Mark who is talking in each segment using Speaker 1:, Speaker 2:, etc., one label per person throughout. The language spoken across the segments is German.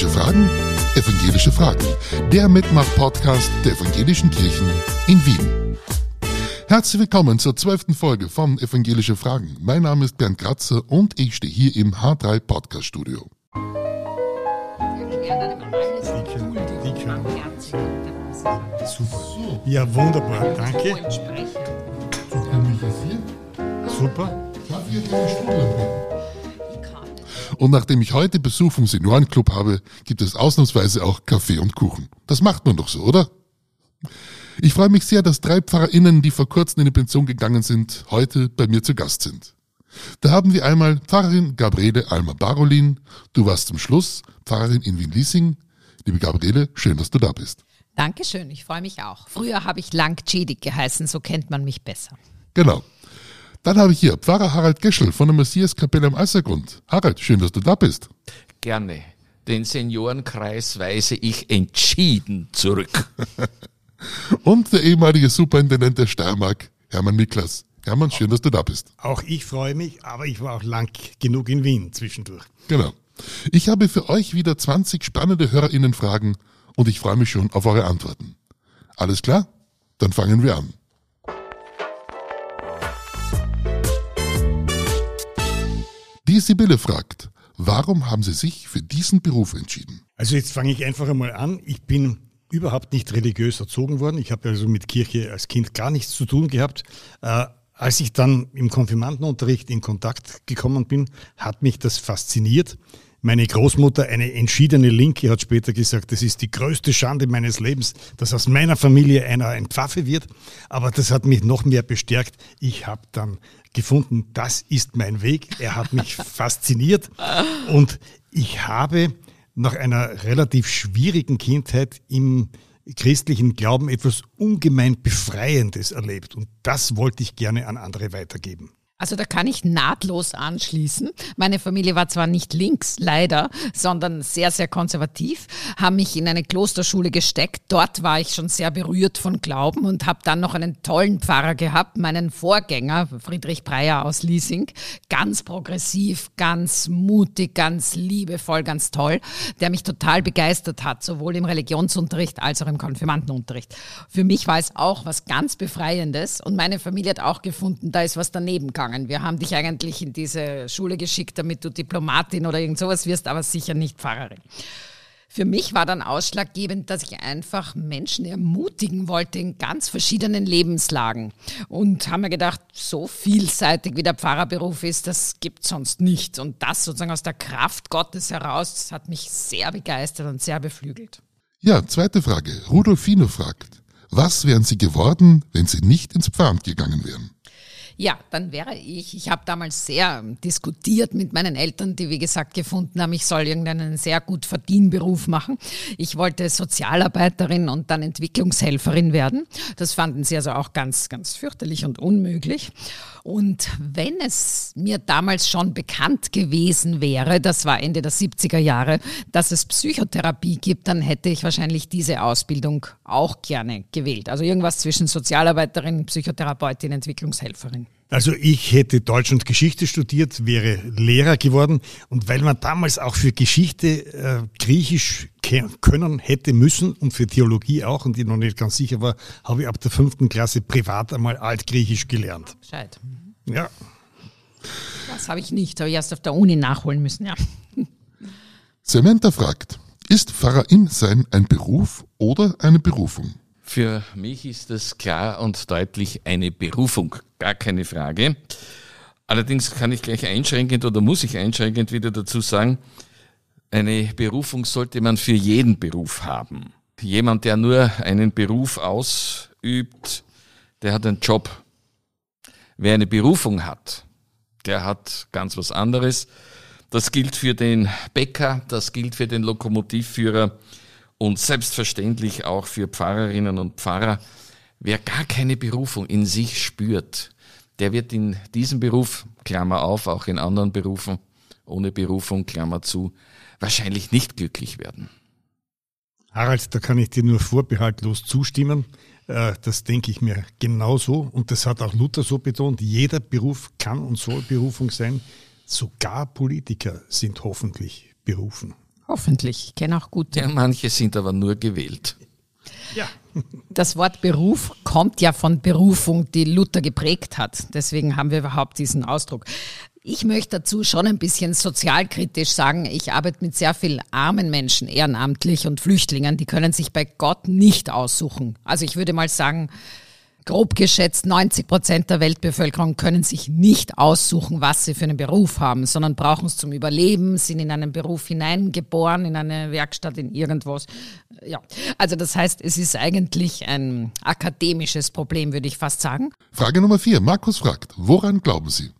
Speaker 1: Evangelische Fragen? Evangelische Fragen. Der Mitmach-Podcast der Evangelischen Kirchen in Wien. Herzlich willkommen zur zwölften Folge von Evangelische Fragen. Mein Name ist Bernd Kratzer und ich stehe hier im H3 Podcast Studio.
Speaker 2: Super. Ja, wunderbar. Danke. Super.
Speaker 1: Und nachdem ich heute Besuch vom Seniorenclub habe, gibt es ausnahmsweise auch Kaffee und Kuchen. Das macht man doch so, oder? Ich freue mich sehr, dass drei PfarrerInnen, die vor kurzem in die Pension gegangen sind, heute bei mir zu Gast sind. Da haben wir einmal Pfarrerin Gabriele Alma Barolin. Du warst zum Schluss Pfarrerin in Wien-Liesing. Liebe Gabriele, schön, dass du da bist.
Speaker 3: Dankeschön, ich freue mich auch. Früher habe ich Lang Cedig geheißen, so kennt man mich besser.
Speaker 1: Genau. Dann habe ich hier Pfarrer Harald Geschel von der Messiaskapelle am Alsergrund. Harald, schön, dass du da bist.
Speaker 4: Gerne. Den Seniorenkreis weise ich entschieden zurück.
Speaker 1: Und der ehemalige Superintendent der Steiermark, Hermann Niklas. Hermann, schön, dass du da bist.
Speaker 2: Auch ich freue mich, aber ich war auch lang genug in Wien zwischendurch.
Speaker 1: Genau. Ich habe für euch wieder 20 spannende HörerInnen-Fragen und ich freue mich schon auf eure Antworten. Alles klar? Dann fangen wir an. Die Sibylle fragt, warum haben Sie sich für diesen Beruf entschieden?
Speaker 2: Also jetzt fange ich einfach einmal an. Ich bin überhaupt nicht religiös erzogen worden. Ich habe also mit Kirche als Kind gar nichts zu tun gehabt. Äh, als ich dann im Konfirmandenunterricht in Kontakt gekommen bin, hat mich das fasziniert. Meine Großmutter, eine entschiedene Linke, hat später gesagt, das ist die größte Schande meines Lebens, dass aus meiner Familie einer ein Pfaffe wird. Aber das hat mich noch mehr bestärkt. Ich habe dann gefunden, das ist mein Weg. Er hat mich fasziniert und ich habe nach einer relativ schwierigen Kindheit im christlichen Glauben etwas ungemein Befreiendes erlebt und das wollte ich gerne an andere weitergeben.
Speaker 3: Also da kann ich nahtlos anschließen. Meine Familie war zwar nicht links, leider, sondern sehr, sehr konservativ, haben mich in eine Klosterschule gesteckt. Dort war ich schon sehr berührt von Glauben und habe dann noch einen tollen Pfarrer gehabt, meinen Vorgänger, Friedrich Breyer aus Liesing. Ganz progressiv, ganz mutig, ganz liebevoll, ganz toll, der mich total begeistert hat, sowohl im Religionsunterricht als auch im Konfirmandenunterricht. Für mich war es auch was ganz Befreiendes und meine Familie hat auch gefunden, da ist was daneben gegangen gegangen. Wir haben dich eigentlich in diese Schule geschickt, damit du Diplomatin oder irgend sowas wirst, aber sicher nicht Pfarrerin. Für mich war dann ausschlaggebend, dass ich einfach Menschen ermutigen wollte in ganz verschiedenen Lebenslagen. Und haben mir gedacht, so vielseitig wie der Pfarrerberuf ist, das gibt sonst nicht. Und das sozusagen aus der Kraft Gottes heraus, das hat mich sehr begeistert und sehr beflügelt.
Speaker 1: Ja, zweite Frage. Rudolfino fragt, was wären Sie geworden, wenn Sie nicht ins Pfarramt gegangen wären?
Speaker 3: Ja, dann wäre ich. Ich habe damals sehr diskutiert mit meinen Eltern, die wie gesagt gefunden haben, ich soll irgendeinen sehr gut verdienen Beruf machen. Ich wollte Sozialarbeiterin und dann Entwicklungshelferin werden. Das fanden sie also auch ganz, ganz fürchterlich und unmöglich. Und wenn es mir damals schon bekannt gewesen wäre, das war Ende der 70er Jahre, dass es Psychotherapie gibt, dann hätte ich wahrscheinlich diese Ausbildung auch gerne gewählt. Also irgendwas zwischen Sozialarbeiterin, Psychotherapeutin, Entwicklungshelferin.
Speaker 2: Also ich hätte Deutsch und Geschichte studiert, wäre Lehrer geworden und weil man damals auch für Geschichte äh, Griechisch können hätte müssen und für Theologie auch und ich noch nicht ganz sicher war, habe ich ab der fünften Klasse privat einmal Altgriechisch gelernt.
Speaker 3: Bescheid.
Speaker 2: Ja.
Speaker 3: Das habe ich nicht, habe ich erst auf der Uni nachholen müssen, ja.
Speaker 1: Samantha fragt, ist Pfarrerin sein ein Beruf oder eine Berufung?
Speaker 4: Für mich ist das klar und deutlich eine Berufung, gar keine Frage. Allerdings kann ich gleich einschränkend oder muss ich einschränkend wieder dazu sagen, eine Berufung sollte man für jeden Beruf haben. Jemand, der nur einen Beruf ausübt, der hat einen Job. Wer eine Berufung hat, der hat ganz was anderes. Das gilt für den Bäcker, das gilt für den Lokomotivführer, und selbstverständlich auch für Pfarrerinnen und Pfarrer. Wer gar keine Berufung in sich spürt, der wird in diesem Beruf, Klammer auf, auch in anderen Berufen, ohne Berufung, Klammer zu, wahrscheinlich nicht glücklich werden.
Speaker 2: Harald, da kann ich dir nur vorbehaltlos zustimmen. Äh, das denke ich mir genauso. Und das hat auch Luther so betont. Jeder Beruf kann und soll Berufung sein. Sogar Politiker sind hoffentlich berufen.
Speaker 3: Hoffentlich. Ich kenne auch gute.
Speaker 4: Ja, manche sind aber nur gewählt.
Speaker 2: Ja.
Speaker 3: Das Wort Beruf kommt ja von Berufung, die Luther geprägt hat. Deswegen haben wir überhaupt diesen Ausdruck. Ich möchte dazu schon ein bisschen sozialkritisch sagen, ich arbeite mit sehr vielen armen Menschen ehrenamtlich und Flüchtlingen, die können sich bei Gott nicht aussuchen. Also ich würde mal sagen, grob geschätzt 90 Prozent der Weltbevölkerung können sich nicht aussuchen, was sie für einen Beruf haben, sondern brauchen es zum Überleben, sind in einen Beruf hineingeboren, in eine Werkstatt, in irgendwas. Ja, also das heißt, es ist eigentlich ein akademisches Problem, würde ich fast sagen.
Speaker 1: Frage Nummer vier. Markus fragt, woran glauben Sie?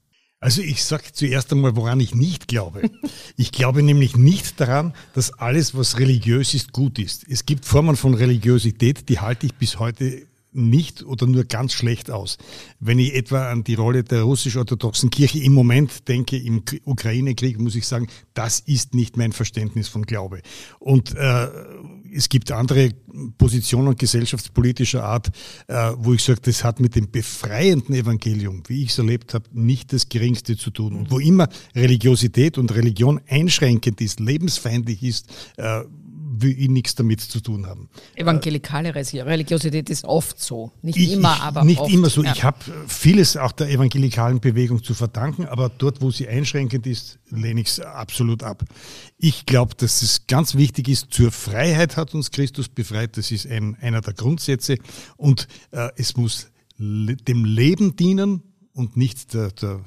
Speaker 2: Also ich sage zuerst einmal, woran ich nicht glaube. Ich glaube nämlich nicht daran, dass alles, was religiös ist, gut ist. Es gibt Formen von Religiosität, die halte ich bis heute nicht oder nur ganz schlecht aus. Wenn ich etwa an die Rolle der russisch-orthodoxen Kirche im Moment denke, im Ukraine-Krieg, muss ich sagen, das ist nicht mein Verständnis von Glaube. Und äh, es gibt andere Positionen gesellschaftspolitischer Art, äh, wo ich sage, das hat mit dem befreienden Evangelium, wie ich es erlebt habe, nicht das Geringste zu tun. Und wo immer Religiosität und Religion einschränkend ist, lebensfeindlich ist, äh, will ich nichts damit zu tun haben.
Speaker 3: Evangelikale Religiosität ist oft so. Nicht
Speaker 2: ich,
Speaker 3: immer,
Speaker 2: ich,
Speaker 3: aber
Speaker 2: Nicht
Speaker 3: oft.
Speaker 2: immer so.
Speaker 3: Ja.
Speaker 2: Ich habe vieles auch der evangelikalen Bewegung zu verdanken, aber dort, wo sie einschränkend ist, lehne ich es absolut ab. Ich glaube, dass es ganz wichtig ist, zur Freiheit hat uns Christus befreit. Das ist ein, einer der Grundsätze. Und äh, es muss le dem Leben dienen und nicht der, der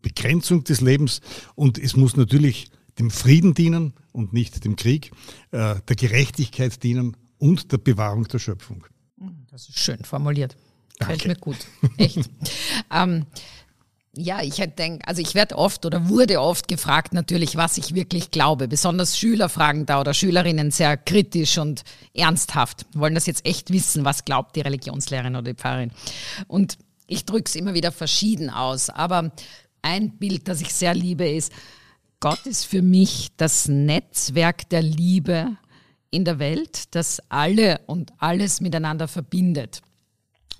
Speaker 2: Begrenzung des Lebens. Und es muss natürlich dem Frieden dienen und nicht dem Krieg, äh, der Gerechtigkeit dienen und der Bewahrung der Schöpfung.
Speaker 3: Das ist schön formuliert. Gefällt
Speaker 2: Danke.
Speaker 3: mir gut. Echt. ähm, ja, ich denke, also ich werde oft oder wurde oft gefragt natürlich, was ich wirklich glaube. Besonders Schüler fragen da oder Schülerinnen sehr kritisch und ernsthaft, wollen das jetzt echt wissen, was glaubt die Religionslehrerin oder die Pfarrerin. Und ich drücke es immer wieder verschieden aus. Aber ein Bild, das ich sehr liebe, ist, Gott ist für mich das Netzwerk der Liebe in der Welt, das alle und alles miteinander verbindet.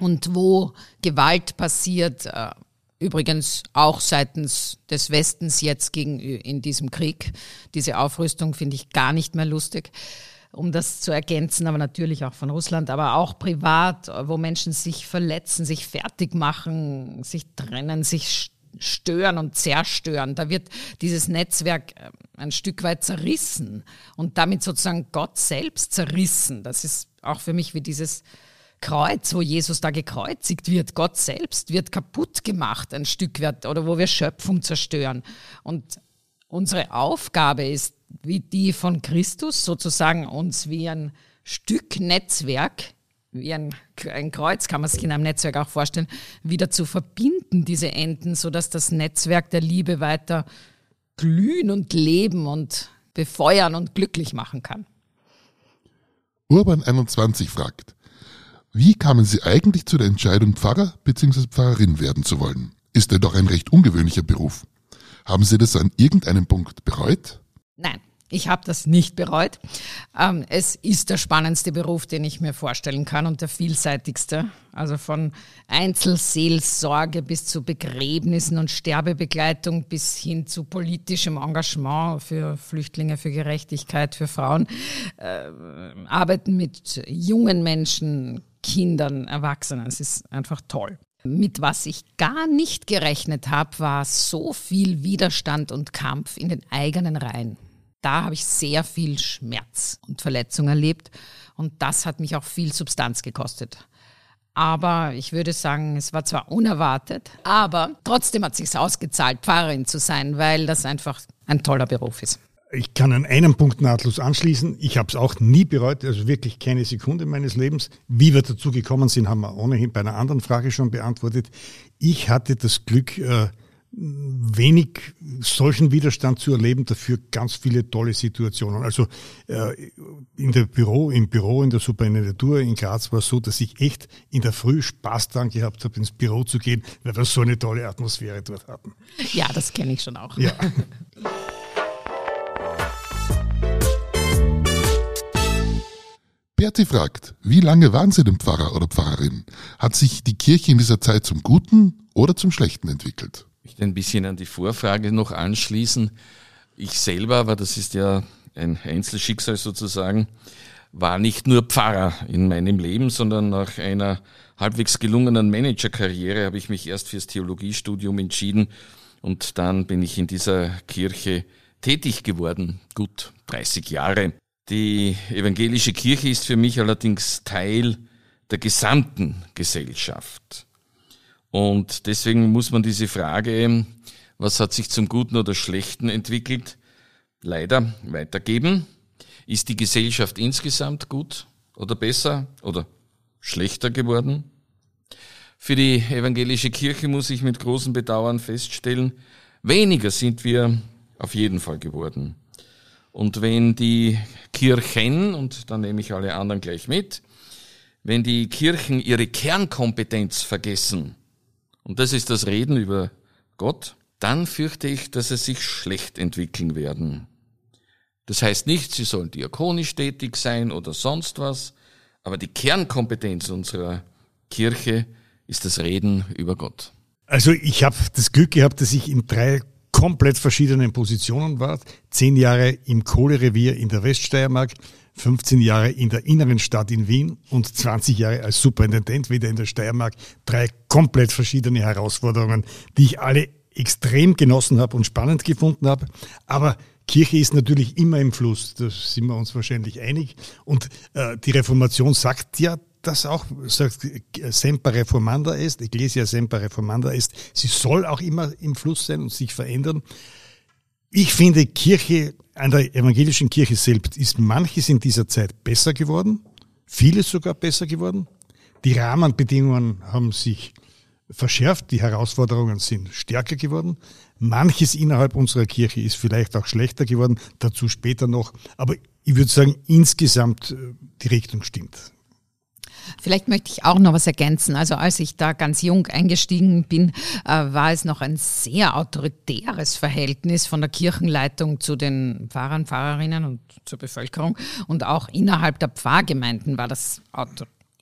Speaker 3: Und wo Gewalt passiert, äh, übrigens auch seitens des Westens jetzt gegen in diesem Krieg, diese Aufrüstung finde ich gar nicht mehr lustig, um das zu ergänzen, aber natürlich auch von Russland, aber auch privat, wo Menschen sich verletzen, sich fertig machen, sich trennen, sich stören und zerstören. Da wird dieses Netzwerk äh, ein Stück weit zerrissen und damit sozusagen Gott selbst zerrissen. Das ist auch für mich wie dieses Kreuz, wo Jesus da gekreuzigt wird. Gott selbst wird kaputt gemacht, ein Stück weit, oder wo wir Schöpfung zerstören. Und unsere Aufgabe ist, wie die von Christus, sozusagen uns wie ein Stück Netzwerk wie ein, ein Kreuz kann man sich in einem Netzwerk auch vorstellen, wieder zu verbinden, diese Enden, sodass das Netzwerk der Liebe weiter glühen und leben und befeuern und glücklich machen kann.
Speaker 1: Urban 21 fragt, wie kamen Sie eigentlich zu der Entscheidung, Pfarrer bzw. Pfarrerin werden zu wollen? Ist ja doch ein recht ungewöhnlicher Beruf. Haben Sie das an irgendeinem Punkt bereut?
Speaker 3: Nein, ich habe das nicht bereut. Ähm, es ist der spannendste Beruf, den ich mir vorstellen kann und der vielseitigste. Also von Einzelseelsorge bis zu Begräbnissen und Sterbebegleitung bis hin zu politischem Engagement für Flüchtlinge, für Gerechtigkeit, für Frauen. Äh, arbeiten mit jungen Menschen, Kindern, Erwachsenen. Es ist einfach toll. Mit was ich gar nicht gerechnet habe, war so viel Widerstand und Kampf in den eigenen Reihen da habe ich sehr viel Schmerz und Verletzung erlebt und das hat mich auch viel Substanz gekostet. Aber ich würde sagen, es war zwar unerwartet, aber trotzdem hat es ausgezahlt, Pfarrerin zu sein, weil das einfach ein toller Beruf ist.
Speaker 2: Ich kann an einem Punkt nahtlos anschließen. Ich habe es auch nie bereut, also wirklich keine Sekunde meines Lebens. Wie wir dazu gekommen sind, haben wir ohnehin bei einer anderen Frage schon beantwortet. Ich hatte das Glück, äh, wenig solchen Widerstand zu erleben, dafür ganz viele tolle Situationen. Also äh, in der Büro, im Büro in der Superintendentur in Graz war es so, dass ich echt in der Früh Spaß daran gehabt habe, ins Büro zu gehen, weil wir so eine tolle Atmosphäre dort hatten.
Speaker 3: Ja, das kenne ich schon auch.
Speaker 2: Ja.
Speaker 1: Berti fragt, wie lange waren Sie denn Pfarrer oder Pfarrerin? Hat sich die Kirche in dieser Zeit zum Guten oder zum Schlechten entwickelt?
Speaker 4: Ich möchte ein bisschen an die Vorfrage noch anschließen. Ich selber, aber das ist ja ein Einzelschicksal sozusagen, war nicht nur Pfarrer in meinem Leben, sondern nach einer halbwegs gelungenen Managerkarriere habe ich mich erst fürs Theologiestudium entschieden und dann bin ich in dieser Kirche tätig geworden, gut 30 Jahre. Die evangelische Kirche ist für mich allerdings Teil der gesamten Gesellschaft. Und deswegen muss man diese Frage, was hat sich zum Guten oder Schlechten entwickelt, leider weitergeben. Ist die Gesellschaft insgesamt gut oder besser oder schlechter geworden? Für die evangelische Kirche muss ich mit großem Bedauern feststellen, weniger sind wir auf jeden Fall geworden. Und wenn die Kirchen, und dann nehme ich alle anderen gleich mit, wenn die Kirchen ihre Kernkompetenz vergessen, und das ist das Reden über Gott, dann fürchte ich, dass sie sich schlecht entwickeln werden. Das heißt nicht, sie sollen diakonisch tätig sein oder sonst was, aber die Kernkompetenz unserer Kirche ist das Reden über Gott.
Speaker 2: Also ich habe das Glück gehabt, dass ich in drei komplett verschiedenen Positionen war. Zehn Jahre im Kohlerevier in der Weststeiermark, 15 Jahre in der inneren Stadt in Wien und 20 Jahre als Superintendent wieder in der Steiermark. Drei komplett verschiedene Herausforderungen, die ich alle extrem genossen habe und spannend gefunden habe. Aber Kirche ist natürlich immer im Fluss, da sind wir uns wahrscheinlich einig. Und äh, die Reformation sagt ja das auch, sagt Semper Reformanda ist, Ecclesia Semper Reformanda ist, sie soll auch immer im Fluss sein und sich verändern. Ich finde, Kirche, an der evangelischen Kirche selbst ist manches in dieser Zeit besser geworden, vieles sogar besser geworden. Die Rahmenbedingungen haben sich verschärft, die Herausforderungen sind stärker geworden. Manches innerhalb unserer Kirche ist vielleicht auch schlechter geworden, dazu später noch. Aber ich würde sagen, insgesamt äh, die Richtung stimmt.
Speaker 3: Vielleicht möchte ich auch noch was ergänzen. Also als ich da ganz jung eingestiegen bin, äh, war es noch ein sehr autoritäres Verhältnis von der Kirchenleitung zu den Pfarrern, Pfarrerinnen und zur Bevölkerung. Und auch innerhalb der Pfarrgemeinden war das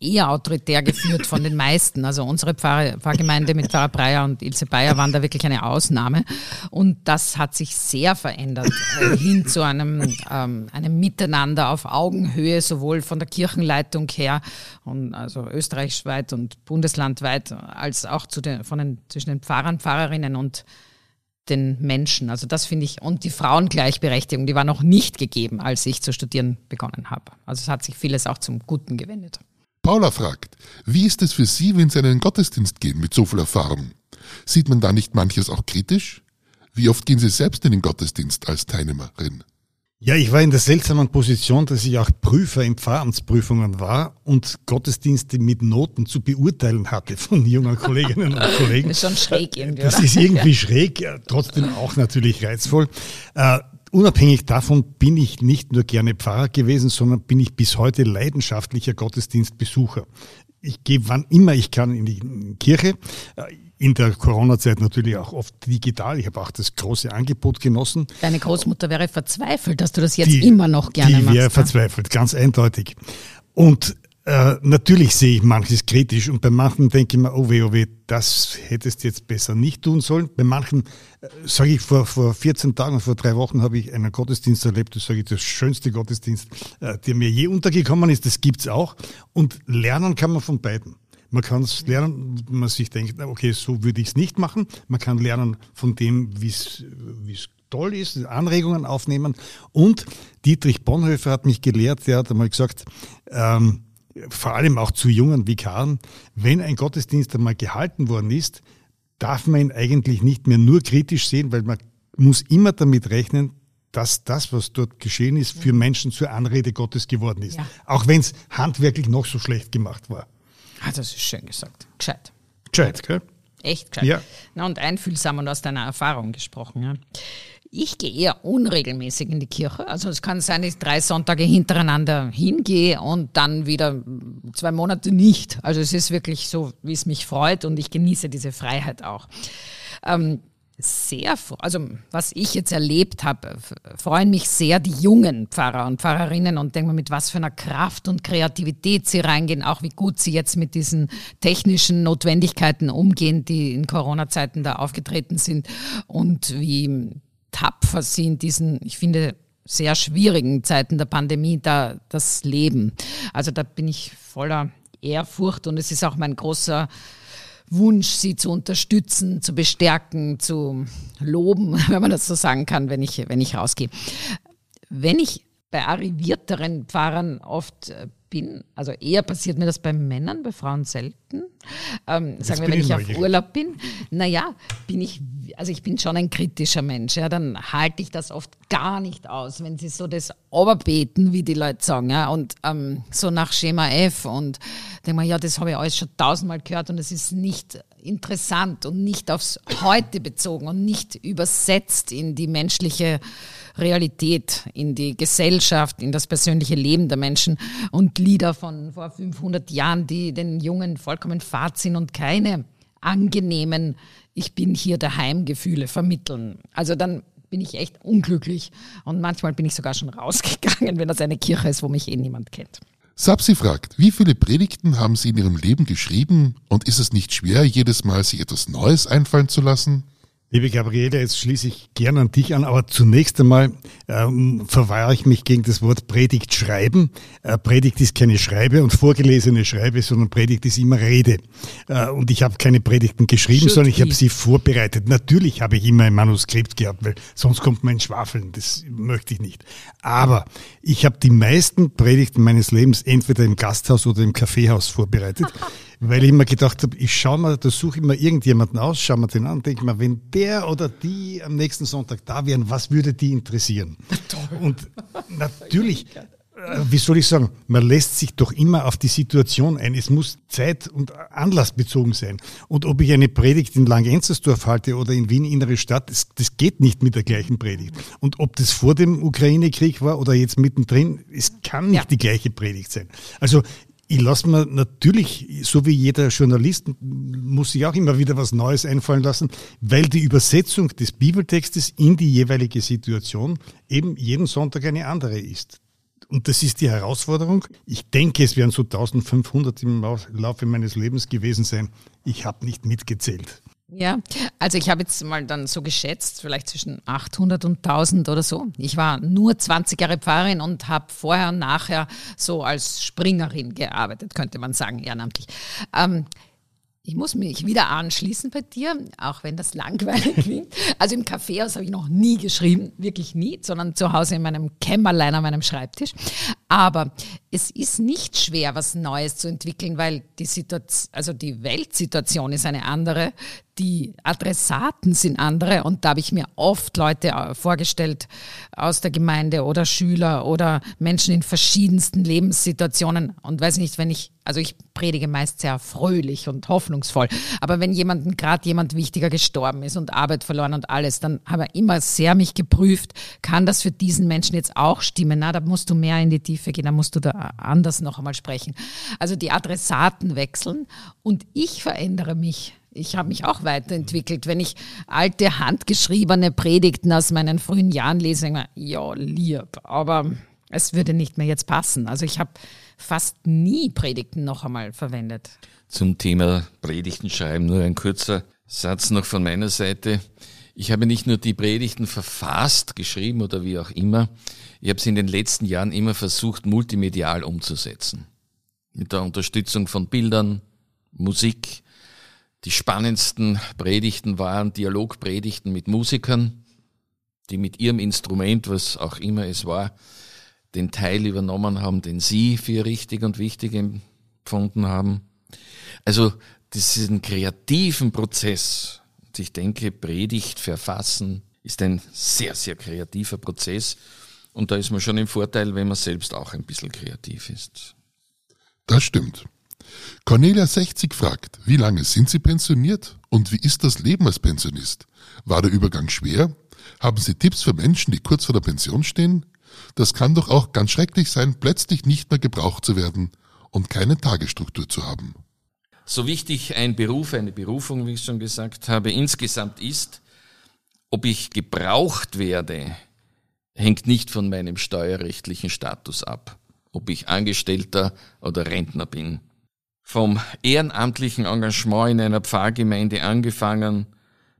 Speaker 3: eher autoritär geführt von den meisten. Also unsere Pfarr Pfarrgemeinde mit Pfarrer Breyer und Ilse Bayer waren da wirklich eine Ausnahme. Und das hat sich sehr verändert äh, hin zu einem, ähm, einem Miteinander auf Augenhöhe, sowohl von der Kirchenleitung her und also österreichsweit und bundeslandweit, als auch zu den, von den, zwischen den Pfarrern, Pfarrerinnen und den Menschen. Also das finde ich, und die Frauengleichberechtigung, die war noch nicht gegeben, als ich zu studieren begonnen habe. Also es hat sich vieles auch zum Guten gewendet.
Speaker 1: Paula fragt, wie ist es für Sie, wenn Sie in einen Gottesdienst gehen mit so viel Erfahrung? Sieht man da nicht manches auch kritisch? Wie oft gehen Sie selbst in den Gottesdienst als Teilnehmerin?
Speaker 2: Ja, ich war in der seltsamen Position, dass ich auch Prüfer in Pfarramtsprüfungen war und Gottesdienste mit Noten zu beurteilen hatte von jungen Kolleginnen und Kollegen.
Speaker 3: Das ist schon schräg irgendwie.
Speaker 2: Das ist irgendwie schräg, trotzdem auch natürlich reizvoll. Äh, Unabhängig davon bin ich nicht nur gerne Pfarrer gewesen, sondern bin ich bis heute leidenschaftlicher Gottesdienstbesucher. Ich gehe wann immer ich kann in die Kirche. In der Corona-Zeit natürlich auch oft digital. Ich habe auch das große Angebot genossen.
Speaker 3: Deine Großmutter wäre verzweifelt, dass du das jetzt die, immer noch gerne
Speaker 2: die
Speaker 3: machst.
Speaker 2: Die wäre verzweifelt, ganz eindeutig. Und äh, natürlich sehe ich manches kritisch und bei manchen denke ich mir, oh weh, oh weh, das hättest du jetzt besser nicht tun sollen. Bei manchen, äh, sage ich, vor, vor 14 Tagen, vor drei Wochen habe ich einen Gottesdienst erlebt, das sage ich, das schönste Gottesdienst, äh, der mir je untergekommen ist, das gibt's auch. Und lernen kann man von beiden. Man kann es lernen, wenn man sich denkt, okay, so würde ich es nicht machen. Man kann lernen von dem, wie es toll ist, Anregungen aufnehmen. Und Dietrich Bonhoeffer hat mich gelehrt, der hat einmal gesagt, ähm, vor allem auch zu jungen Vikaren, wenn ein Gottesdienst einmal gehalten worden ist, darf man ihn eigentlich nicht mehr nur kritisch sehen, weil man muss immer damit rechnen, dass das, was dort geschehen ist, für Menschen zur Anrede Gottes geworden ist. Ja. Auch wenn es handwerklich noch so schlecht gemacht war.
Speaker 3: Ah, das ist schön gesagt. Gescheit.
Speaker 2: Gescheit, gell?
Speaker 3: Echt gescheit.
Speaker 2: Ja.
Speaker 3: Na, und einfühlsam und aus deiner Erfahrung gesprochen. Ja. Ich gehe eher unregelmäßig in die Kirche. Also es kann sein, dass ich drei Sonntage hintereinander hingehe und dann wieder zwei Monate nicht. Also es ist wirklich so, wie es mich freut und ich genieße diese Freiheit auch. Ähm, sehr, also was ich jetzt erlebt habe, freuen mich sehr die jungen Pfarrer und Pfarrerinnen und denke mir, mit was für einer Kraft und Kreativität sie reingehen, auch wie gut sie jetzt mit diesen technischen Notwendigkeiten umgehen, die in Corona-Zeiten da aufgetreten sind und wie tapfer sie in diesen, ich finde, sehr schwierigen Zeiten der Pandemie da das Leben. Also da bin ich voller Ehrfurcht und es ist auch mein großer Wunsch, sie zu unterstützen, zu bestärken, zu loben, wenn man das so sagen kann, wenn ich, wenn ich rausgehe. Wenn ich bei arrivierteren Pfarrern oft äh, bin, also eher passiert mir das bei Männern, bei Frauen selten. Ähm, sagen wir, wenn ich auf Urlaub bin, naja, bin ich, also ich bin schon ein kritischer Mensch, ja, dann halte ich das oft gar nicht aus, wenn sie so das Oberbeten, wie die Leute sagen, ja, und ähm, so nach Schema F und denke mal, ja, das habe ich alles schon tausendmal gehört und es ist nicht interessant und nicht aufs Heute bezogen und nicht übersetzt in die menschliche Realität, in die Gesellschaft, in das persönliche Leben der Menschen und Lieder von vor 500 Jahren, die den Jungen vollkommen fad sind und keine angenehmen Ich bin hier daheim Gefühle vermitteln. Also dann bin ich echt unglücklich und manchmal bin ich sogar schon rausgegangen, wenn das eine Kirche ist, wo mich eh niemand kennt.
Speaker 1: Sapsi fragt, wie viele Predigten haben Sie in Ihrem Leben geschrieben und ist es nicht schwer, jedes Mal sich etwas Neues einfallen zu lassen?
Speaker 2: Liebe Gabriele, jetzt schließe ich gern an dich an, aber zunächst einmal ähm, verwahre ich mich gegen das Wort Predigt schreiben. Äh, Predigt ist keine Schreibe und vorgelesene Schreibe, sondern Predigt ist immer Rede. Äh, und ich habe keine Predigten geschrieben, Should sondern ich habe sie vorbereitet. Natürlich habe ich immer ein Manuskript gehabt, weil sonst kommt mein Schwafeln. Das möchte ich nicht. Aber ich habe die meisten Predigten meines Lebens entweder im Gasthaus oder im Kaffeehaus vorbereitet. weil ich mir gedacht habe, ich schaue mir, da suche ich mir irgendjemanden aus, schaue mir den an denke mir, wenn der oder die am nächsten Sonntag da wären, was würde die interessieren? Toll. Und natürlich, äh, wie soll ich sagen, man lässt sich doch immer auf die Situation ein. Es muss zeit- und anlassbezogen sein. Und ob ich eine Predigt in Langenzersdorf halte oder in Wien, innere Stadt, das, das geht nicht mit der gleichen Predigt. Und ob das vor dem Ukraine-Krieg war oder jetzt mittendrin, es kann nicht ja. die gleiche Predigt sein. Also ich lasse mir natürlich, so wie jeder Journalist, muss ich auch immer wieder was Neues einfallen lassen, weil die Übersetzung des Bibeltextes in die jeweilige Situation eben jeden Sonntag eine andere ist. Und das ist die Herausforderung. Ich denke, es werden so 1500 im Laufe meines Lebens gewesen sein. Ich habe nicht mitgezählt.
Speaker 3: Ja, also ich habe jetzt mal dann so geschätzt, vielleicht zwischen 800 und 1000 oder so. Ich war nur 20 Jahre Pfarrerin und habe vorher und nachher so als Springerin gearbeitet, könnte man sagen, ehrenamtlich. Ähm, ich muss mich wieder anschließen bei dir, auch wenn das langweilig klingt. Also im Kaffeehaus habe ich noch nie geschrieben, wirklich nie, sondern zu Hause in meinem Kämmerlein an meinem Schreibtisch. Aber es ist nicht schwer, was Neues zu entwickeln, weil die Situation, also die Weltsituation ist eine andere, die Adressaten sind andere und da habe ich mir oft Leute äh, vorgestellt aus der Gemeinde oder Schüler oder Menschen in verschiedensten Lebenssituationen und weiß nicht, wenn ich, also ich predige meist sehr fröhlich und hoffnungsvoll, aber wenn jemanden gerade jemand wichtiger gestorben ist und Arbeit verloren und alles, dann habe ich immer sehr mich geprüft, kann das für diesen Menschen jetzt auch stimmen? Na, da musst du mehr in die Tiefe gehen, da musst du da anders noch einmal sprechen. Also die Adressaten wechseln und ich verändere mich ich habe mich auch weiterentwickelt. Wenn ich alte handgeschriebene Predigten aus meinen frühen Jahren lese, denke ich ja, lieb, aber es würde nicht mehr jetzt passen. Also ich habe fast nie Predigten noch einmal verwendet.
Speaker 4: Zum Thema Predigten schreiben nur ein kurzer Satz noch von meiner Seite. Ich habe nicht nur die Predigten verfasst, geschrieben oder wie auch immer, ich habe sie in den letzten Jahren immer versucht, multimedial umzusetzen. Mit der Unterstützung von Bildern, Musik, die spannendsten Predigten waren Dialogpredigten mit Musikern, die mit ihrem Instrument, was auch immer es war, den Teil übernommen haben, den sie für richtig und wichtig empfunden haben. Also diesen kreativen Prozess, und ich denke, Predigt verfassen ist ein sehr, sehr kreativer Prozess. Und da ist man schon im Vorteil, wenn man selbst auch ein bisschen kreativ ist.
Speaker 1: Das stimmt. Cornelia 60 fragt, wie lange sind Sie pensioniert und wie ist das Leben als Pensionist? War der Übergang schwer? Haben Sie Tipps für Menschen, die kurz vor der Pension stehen? Das kann doch auch ganz schrecklich sein, plötzlich nicht mehr gebraucht zu werden und keine Tagesstruktur zu haben.
Speaker 4: So wichtig ein Beruf, eine Berufung, wie ich schon gesagt habe, insgesamt ist, ob ich gebraucht werde, hängt nicht von meinem steuerrechtlichen Status ab, ob ich Angestellter oder Rentner bin vom ehrenamtlichen Engagement in einer Pfarrgemeinde angefangen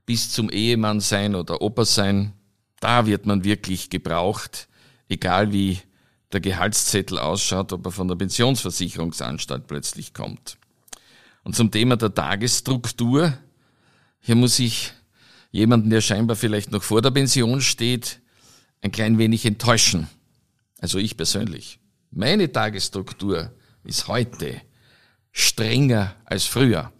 Speaker 4: bis zum Ehemann sein oder Opa sein, da wird man wirklich gebraucht, egal wie der Gehaltszettel ausschaut, ob er von der Pensionsversicherungsanstalt plötzlich kommt. Und zum Thema der Tagesstruktur, hier muss ich jemanden, der scheinbar vielleicht noch vor der Pension steht, ein klein wenig enttäuschen. Also ich persönlich. Meine Tagesstruktur ist heute strenger als früher.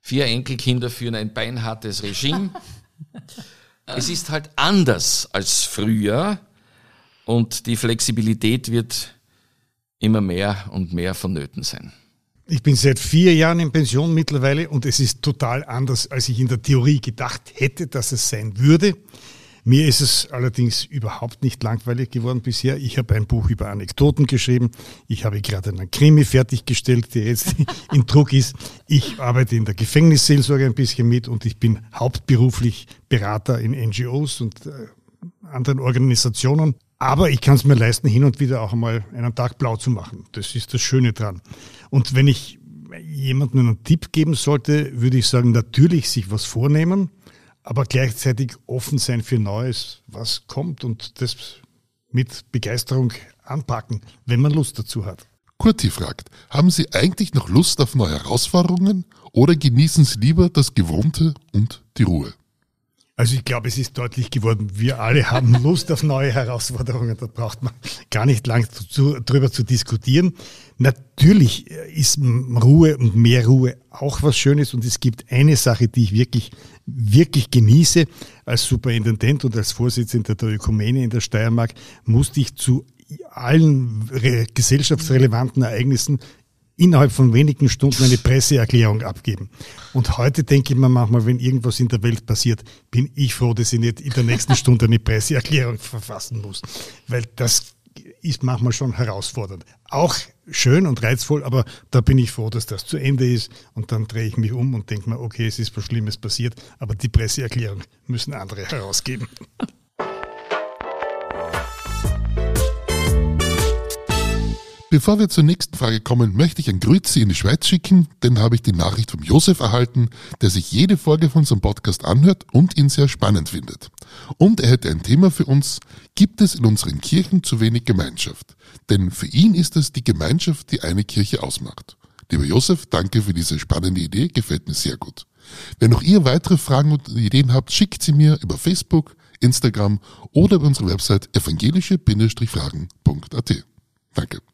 Speaker 4: Vier Enkelkinder führen ein beinhartes Regime. es ist halt anders als früher und die Flexibilität wird immer mehr und mehr vonnöten sein.
Speaker 2: Ich bin seit vier Jahren in Pension mittlerweile und es ist total anders, als ich in der Theorie gedacht hätte, dass es sein würde. Mir ist es allerdings überhaupt nicht langweilig geworden bisher. Ich habe ein Buch über Anekdoten geschrieben. Ich habe gerade einen Krimi fertiggestellt, der jetzt in Druck ist. Ich arbeite in der Gefängnisseelsorge ein bisschen mit und ich bin hauptberuflich Berater in NGOs und äh, anderen Organisationen. Aber ich kann es mir leisten, hin und wieder auch einmal einen Tag blau zu machen. Das ist das Schöne dran. Und wenn ich jemandem einen Tipp geben sollte, würde ich sagen, natürlich sich was vornehmen, aber gleichzeitig offen sein für Neues, was kommt und das mit Begeisterung anpacken, wenn man Lust dazu hat.
Speaker 1: Kurti fragt, haben Sie eigentlich noch Lust auf neue Herausforderungen oder genießen Sie lieber das Gewohnte und die Ruhe?
Speaker 2: Also ich glaube, es ist deutlich geworden, wir alle haben Lust auf neue Herausforderungen. Da braucht man gar nicht lang zu, drüber zu diskutieren. Natürlich ist Ruhe und mehr Ruhe auch was Schönes und es gibt eine Sache, die ich wirklich, wirklich genieße. Als Superintendent und als Vorsitzender der Ökumene in der Steiermark musste ich zu allen gesellschaftsrelevanten Ereignissen innerhalb von wenigen Stunden eine Presseerklärung abgeben. Und heute denke ich mir manchmal, wenn irgendwas in der Welt passiert, bin ich froh, dass ich nicht in der nächsten Stunde eine Presseerklärung verfassen muss. Weil das ist manchmal schon herausfordernd. Auch schön und reizvoll, aber da bin ich froh, dass das zu Ende ist. Und dann drehe ich mich um und denke mir, okay, es ist was Schlimmes passiert, aber die Presseerklärung müssen andere herausgeben.
Speaker 1: Bevor wir zur nächsten Frage kommen, möchte ich ein Grüezi in die Schweiz schicken, denn habe ich die Nachricht vom Josef erhalten, der sich jede Folge von unserem Podcast anhört und ihn sehr spannend findet. Und er hätte ein Thema für uns, gibt es in unseren Kirchen zu wenig Gemeinschaft? Denn für ihn ist es die Gemeinschaft, die eine Kirche ausmacht. Lieber Josef, danke für diese spannende Idee, gefällt mir sehr gut. Wenn auch ihr weitere Fragen und Ideen habt, schickt sie mir über Facebook, Instagram oder über unsere Website evangelische-fragen.at. Danke.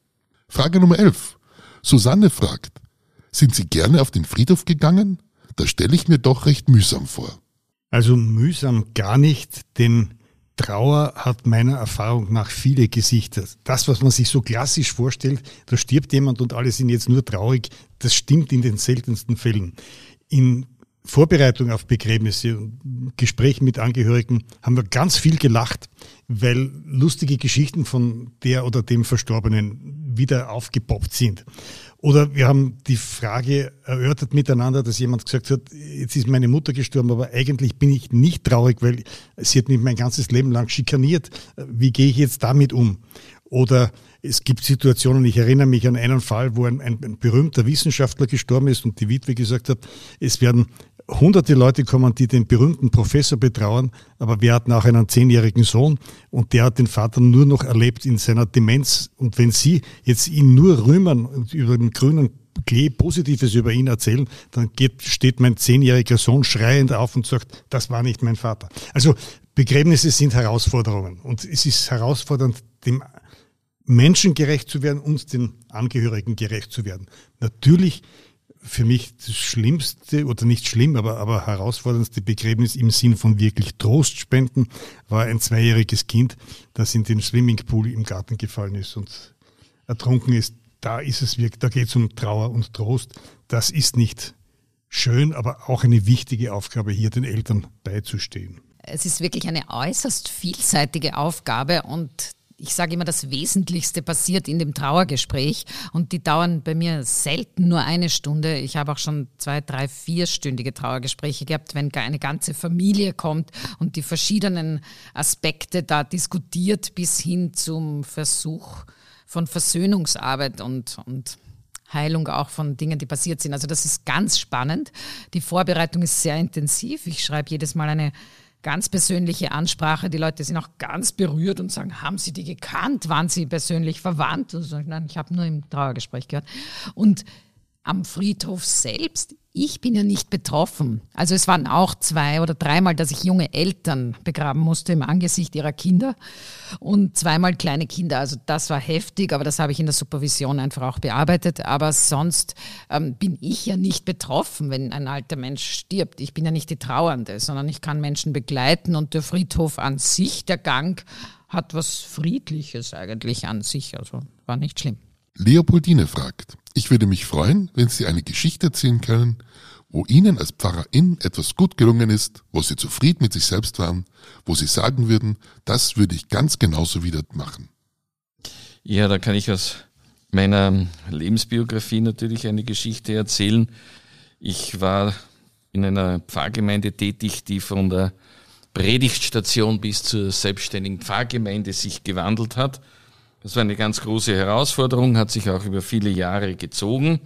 Speaker 1: Frage Nummer 11. Susanne fragt, sind Sie gerne auf den Friedhof gegangen? Das stelle ich mir doch recht mühsam vor.
Speaker 2: Also mühsam gar nicht, denn Trauer hat meiner Erfahrung nach viele Gesichter. Das, was man sich so klassisch vorstellt, da stirbt jemand und alle sind jetzt nur traurig, das stimmt in den seltensten Fällen. In Vorbereitung auf Begräbnisse und Gesprächen mit Angehörigen haben wir ganz viel gelacht, weil lustige Geschichten von der oder dem Verstorbenen wieder aufgepoppt sind. Oder wir haben die Frage erörtert miteinander, dass jemand gesagt hat, jetzt ist meine Mutter gestorben, aber eigentlich bin ich nicht traurig, weil sie hat mich mein ganzes Leben lang schikaniert. Wie gehe ich jetzt damit um? Oder es gibt Situationen, ich erinnere mich an einen Fall, wo ein, ein, ein berühmter Wissenschaftler gestorben ist und die Witwe gesagt hat, es werden hunderte Leute kommen, die den berühmten Professor betrauern, aber wir hatten auch einen zehnjährigen Sohn und der hat den Vater nur noch erlebt in seiner Demenz. Und wenn Sie jetzt ihn nur rühmen und über den grünen Klee Positives über ihn erzählen, dann geht, steht mein zehnjähriger Sohn schreiend auf und sagt, das war nicht mein Vater. Also Begräbnisse sind Herausforderungen und es ist herausfordernd, dem Menschen gerecht zu werden und den Angehörigen gerecht zu werden. Natürlich für mich das schlimmste oder nicht schlimm, aber, aber herausforderndste Begräbnis im Sinn von wirklich Trost spenden war ein zweijähriges Kind, das in den Swimmingpool im Garten gefallen ist und ertrunken ist. Da ist es wirklich, da geht es um Trauer und Trost. Das ist nicht schön, aber auch eine wichtige Aufgabe, hier den Eltern beizustehen.
Speaker 3: Es ist wirklich eine äußerst vielseitige Aufgabe und ich sage immer, das Wesentlichste passiert in dem Trauergespräch und die dauern bei mir selten nur eine Stunde. Ich habe auch schon zwei, drei, vierstündige Trauergespräche gehabt, wenn eine ganze Familie kommt und die verschiedenen Aspekte da diskutiert bis hin zum Versuch von Versöhnungsarbeit und, und Heilung auch von Dingen, die passiert sind. Also das ist ganz spannend. Die Vorbereitung ist sehr intensiv. Ich schreibe jedes Mal eine ganz persönliche Ansprache. Die Leute sind auch ganz berührt und sagen, haben Sie die gekannt? Waren Sie persönlich verwandt? Und so, nein, ich habe nur im Trauergespräch gehört. Und am Friedhof selbst, ich bin ja nicht betroffen. Also es waren auch zwei oder dreimal, dass ich junge Eltern begraben musste im Angesicht ihrer Kinder und zweimal kleine Kinder. Also das war heftig, aber das habe ich in der Supervision einfach auch bearbeitet. Aber sonst ähm, bin ich ja nicht betroffen, wenn ein alter Mensch stirbt. Ich bin ja nicht die Trauernde, sondern ich kann Menschen begleiten und der Friedhof an sich, der Gang, hat was Friedliches eigentlich an sich. Also war nicht schlimm.
Speaker 1: Leopoldine fragt, ich würde mich freuen, wenn Sie eine Geschichte erzählen können, wo Ihnen als Pfarrerin etwas gut gelungen ist, wo Sie zufrieden mit sich selbst waren, wo Sie sagen würden, das würde ich ganz genauso wieder machen.
Speaker 4: Ja, da kann ich aus meiner Lebensbiografie natürlich eine Geschichte erzählen. Ich war in einer Pfarrgemeinde tätig, die von der Predigtstation bis zur selbstständigen Pfarrgemeinde sich gewandelt hat. Das war eine ganz große Herausforderung, hat sich auch über viele Jahre gezogen,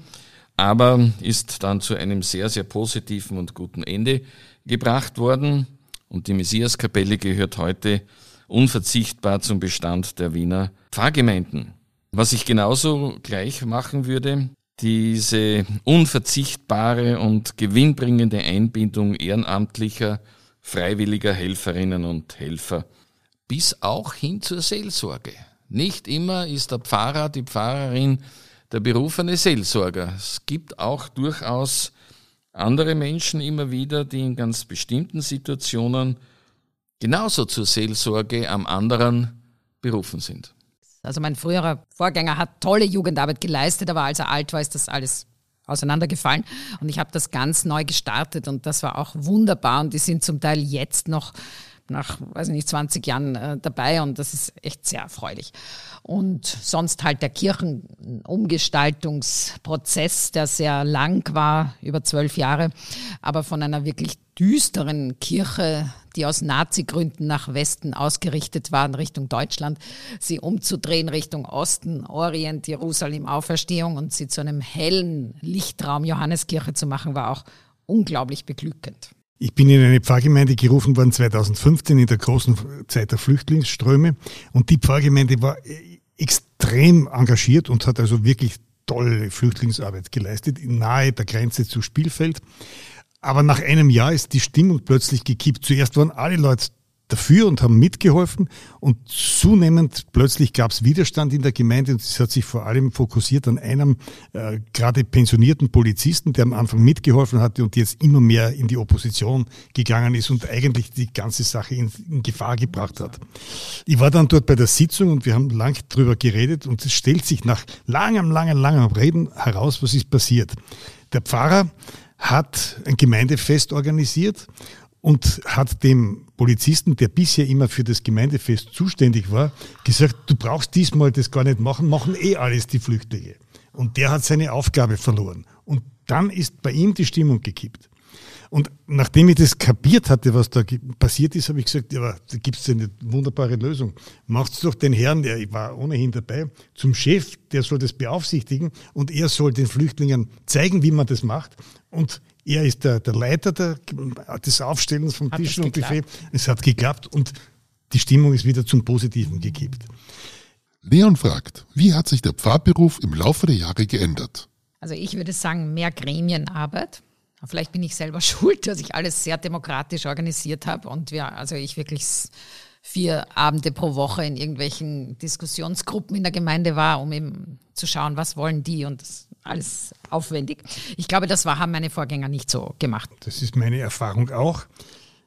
Speaker 4: aber ist dann zu einem sehr, sehr positiven und guten Ende gebracht worden. Und die Messiaskapelle gehört heute unverzichtbar zum Bestand der Wiener Pfarrgemeinden. Was ich genauso gleich machen würde, diese unverzichtbare und gewinnbringende Einbindung ehrenamtlicher, freiwilliger Helferinnen und Helfer bis auch hin zur Seelsorge. Nicht immer ist der Pfarrer, die Pfarrerin der berufene Seelsorger. Es gibt auch durchaus andere Menschen immer wieder, die in ganz bestimmten Situationen genauso zur Seelsorge am anderen berufen sind.
Speaker 3: Also mein früherer Vorgänger hat tolle Jugendarbeit geleistet, aber als er alt war, ist das alles auseinandergefallen und ich habe das ganz neu gestartet und das war auch wunderbar und die sind zum Teil jetzt noch nach, weiß ich nicht, 20 Jahren äh, dabei und das ist echt sehr erfreulich. Und sonst halt der Kirchenumgestaltungsprozess, der sehr lang war, über zwölf Jahre, aber von einer wirklich düsteren Kirche, die aus Nazi-Gründen nach Westen ausgerichtet waren, Richtung Deutschland, sie umzudrehen Richtung Osten, Orient, Jerusalem, Auferstehung und sie zu einem hellen Lichtraum Johanneskirche zu machen, war auch unglaublich beglückend.
Speaker 2: Ich bin in eine Pfarrgemeinde gerufen worden 2015 in der großen Zeit der Flüchtlingsströme und die Pfarrgemeinde war extrem engagiert und hat also wirklich tolle Flüchtlingsarbeit geleistet, nahe der Grenze zu Spielfeld. Aber nach einem Jahr ist die Stimmung plötzlich gekippt. Zuerst waren alle Leute dafür und haben mitgeholfen und zunehmend plötzlich gab es Widerstand in der Gemeinde und es hat sich vor allem fokussiert an einem äh, gerade pensionierten Polizisten, der am Anfang mitgeholfen hatte und jetzt immer mehr in die Opposition gegangen ist und eigentlich die ganze Sache in, in Gefahr gebracht hat. Ich war dann dort bei der Sitzung und wir haben lang drüber geredet und es stellt sich nach langem, langem, langem Reden heraus, was ist passiert. Der Pfarrer hat ein Gemeindefest organisiert und hat dem Polizisten, der bisher immer für das Gemeindefest zuständig war, gesagt, du brauchst diesmal das gar nicht machen, machen eh alles die Flüchtlinge. Und der hat seine Aufgabe verloren. Und dann ist bei ihm die Stimmung gekippt. Und nachdem ich das kapiert hatte, was da passiert ist, habe ich gesagt, ja, da gibt es eine wunderbare Lösung. Macht's doch den Herrn, der war ohnehin dabei, zum Chef, der soll das beaufsichtigen und er soll den Flüchtlingen zeigen, wie man das macht. Und er ist der, der Leiter der, des Aufstellens von Tischen und Buffet. Es hat geklappt und die Stimmung ist wieder zum Positiven gekippt.
Speaker 1: Leon fragt, wie hat sich der Pfarrberuf im Laufe der Jahre geändert?
Speaker 3: Also ich würde sagen, mehr Gremienarbeit. Vielleicht bin ich selber schuld, dass ich alles sehr demokratisch organisiert habe und wir, also ich wirklich vier Abende pro Woche in irgendwelchen Diskussionsgruppen in der Gemeinde war, um eben zu schauen, was wollen die und das alles aufwendig. Ich glaube, das war, haben meine Vorgänger nicht so gemacht.
Speaker 2: Das ist meine Erfahrung auch.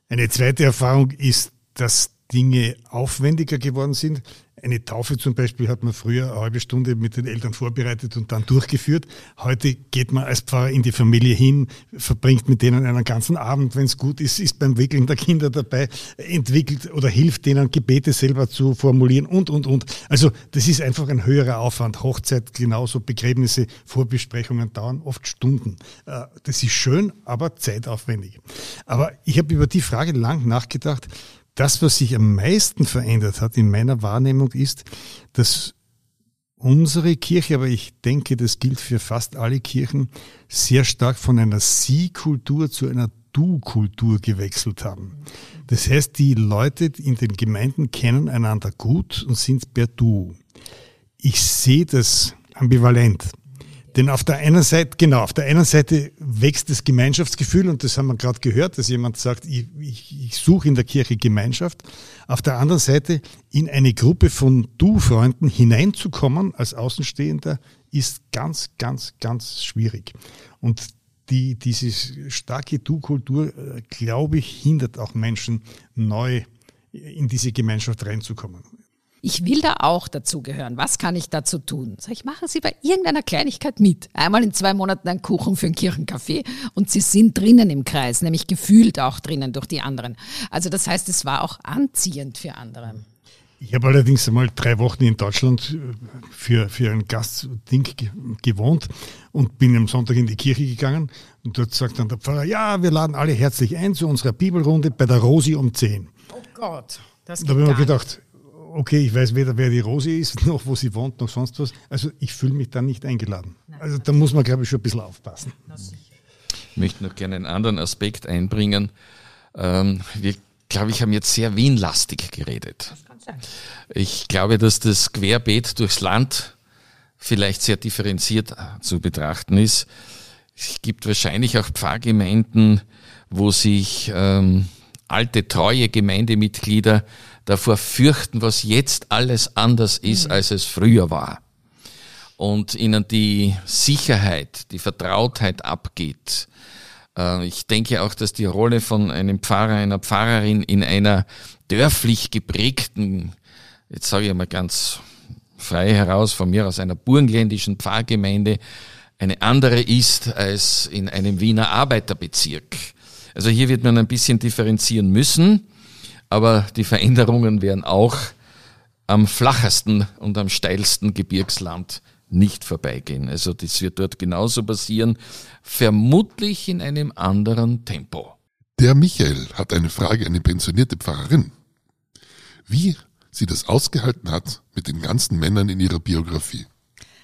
Speaker 2: Eine zweite Erfahrung ist, dass Dinge aufwendiger geworden sind. Eine Taufe zum Beispiel hat man früher eine halbe Stunde mit den Eltern vorbereitet und dann durchgeführt. Heute geht man als Pfarrer in die Familie hin, verbringt mit denen einen ganzen Abend, wenn es gut ist, ist beim Wickeln der Kinder dabei, entwickelt oder hilft denen, Gebete selber zu formulieren und, und, und. Also das ist einfach ein höherer Aufwand. Hochzeit genauso, Begräbnisse, Vorbesprechungen dauern oft Stunden. Äh, das ist schön, aber zeitaufwendig. Aber ich habe über die Frage lang nachgedacht, das, was sich am meisten verändert hat in meiner Wahrnehmung, ist, dass unsere Kirche, aber ich denke, das gilt für fast alle Kirchen, sehr stark von einer Sie-Kultur zu einer Du-Kultur gewechselt haben. Das heißt, die Leute in den Gemeinden kennen einander gut und sind per Du. Ich sehe das ambivalent. Denn auf der einen Seite, genau, auf der einen Seite wächst das Gemeinschaftsgefühl und das haben wir gerade gehört, dass jemand sagt, ich, ich, ich suche in der Kirche Gemeinschaft. Auf der anderen Seite in eine Gruppe von Du-Freunden hineinzukommen als Außenstehender ist ganz, ganz, ganz schwierig. Und die, diese starke Du-Kultur, äh, glaube ich, hindert auch Menschen, neu in diese Gemeinschaft reinzukommen.
Speaker 3: Ich will da auch dazugehören. Was kann ich dazu tun? Sag ich, machen Sie bei irgendeiner Kleinigkeit mit. Einmal in zwei Monaten ein Kuchen für ein Kirchencafé und Sie sind drinnen im Kreis, nämlich gefühlt auch drinnen durch die anderen. Also das heißt, es war auch anziehend für andere.
Speaker 2: Ich habe allerdings einmal drei Wochen in Deutschland äh, für, für ein Gastding gewohnt und bin am Sonntag in die Kirche gegangen und dort sagt dann der Pfarrer, ja, wir laden alle herzlich ein zu unserer Bibelrunde bei der Rosi um 10.
Speaker 3: Oh Gott, das geht
Speaker 2: Da habe ich mir gedacht, okay, ich weiß weder, wer die Rosi ist, noch wo sie wohnt, noch sonst was. Also ich fühle mich dann nicht eingeladen. Also da muss man, glaube ich, schon ein bisschen aufpassen.
Speaker 4: Ich möchte noch gerne einen anderen Aspekt einbringen. Ähm, wir, glaube ich, haben jetzt sehr Wien-lastig geredet. Ich glaube, dass das Querbeet durchs Land vielleicht sehr differenziert äh, zu betrachten ist. Es gibt wahrscheinlich auch Pfarrgemeinden, wo sich ähm, alte, treue Gemeindemitglieder davor fürchten, was jetzt alles anders ist, als es früher war. Und ihnen die Sicherheit, die Vertrautheit abgeht. Äh, Ich denke auch, dass die Rolle von einem Pfarrer, einer Pfarrerin in einer dörflich geprägten, jetzt sage ich mal ganz frei heraus, von mir aus einer burgenländischen Pfarrgemeinde, eine andere ist als in einem Wiener Arbeiterbezirk. Also hier wird man ein bisschen differenzieren müssen, aber die Veränderungen werden auch am flachesten und am steilsten Gebirgsland nicht vorbeigehen. Also das wird dort genauso passieren, vermutlich in einem anderen Tempo.
Speaker 1: Der Michael hat eine Frage an die pensionierte Pfarrerin. Wie sie das ausgehalten hat mit den ganzen Männern in ihrer Biografie.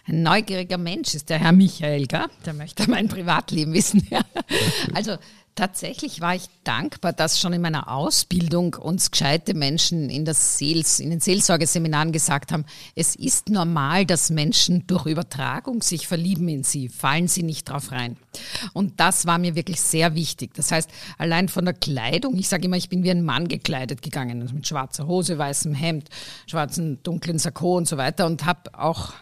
Speaker 3: Ein neugieriger Mensch ist der Herr Michael, gell? Der möchte mein Privatleben wissen. Ja. Also tatsächlich war ich dankbar, dass schon in meiner Ausbildung uns gescheite Menschen in, das Seels, in den Seelsorgeseminaren gesagt haben, es ist normal, dass Menschen durch Übertragung sich verlieben in sie, fallen sie nicht drauf rein. Und das war mir wirklich sehr wichtig. Das heißt, allein von der Kleidung, ich sage immer, ich bin wie ein Mann gekleidet gegangen, also mit schwarzer Hose, weißem Hemd, schwarzen, dunklen Sakko und so weiter und habe auch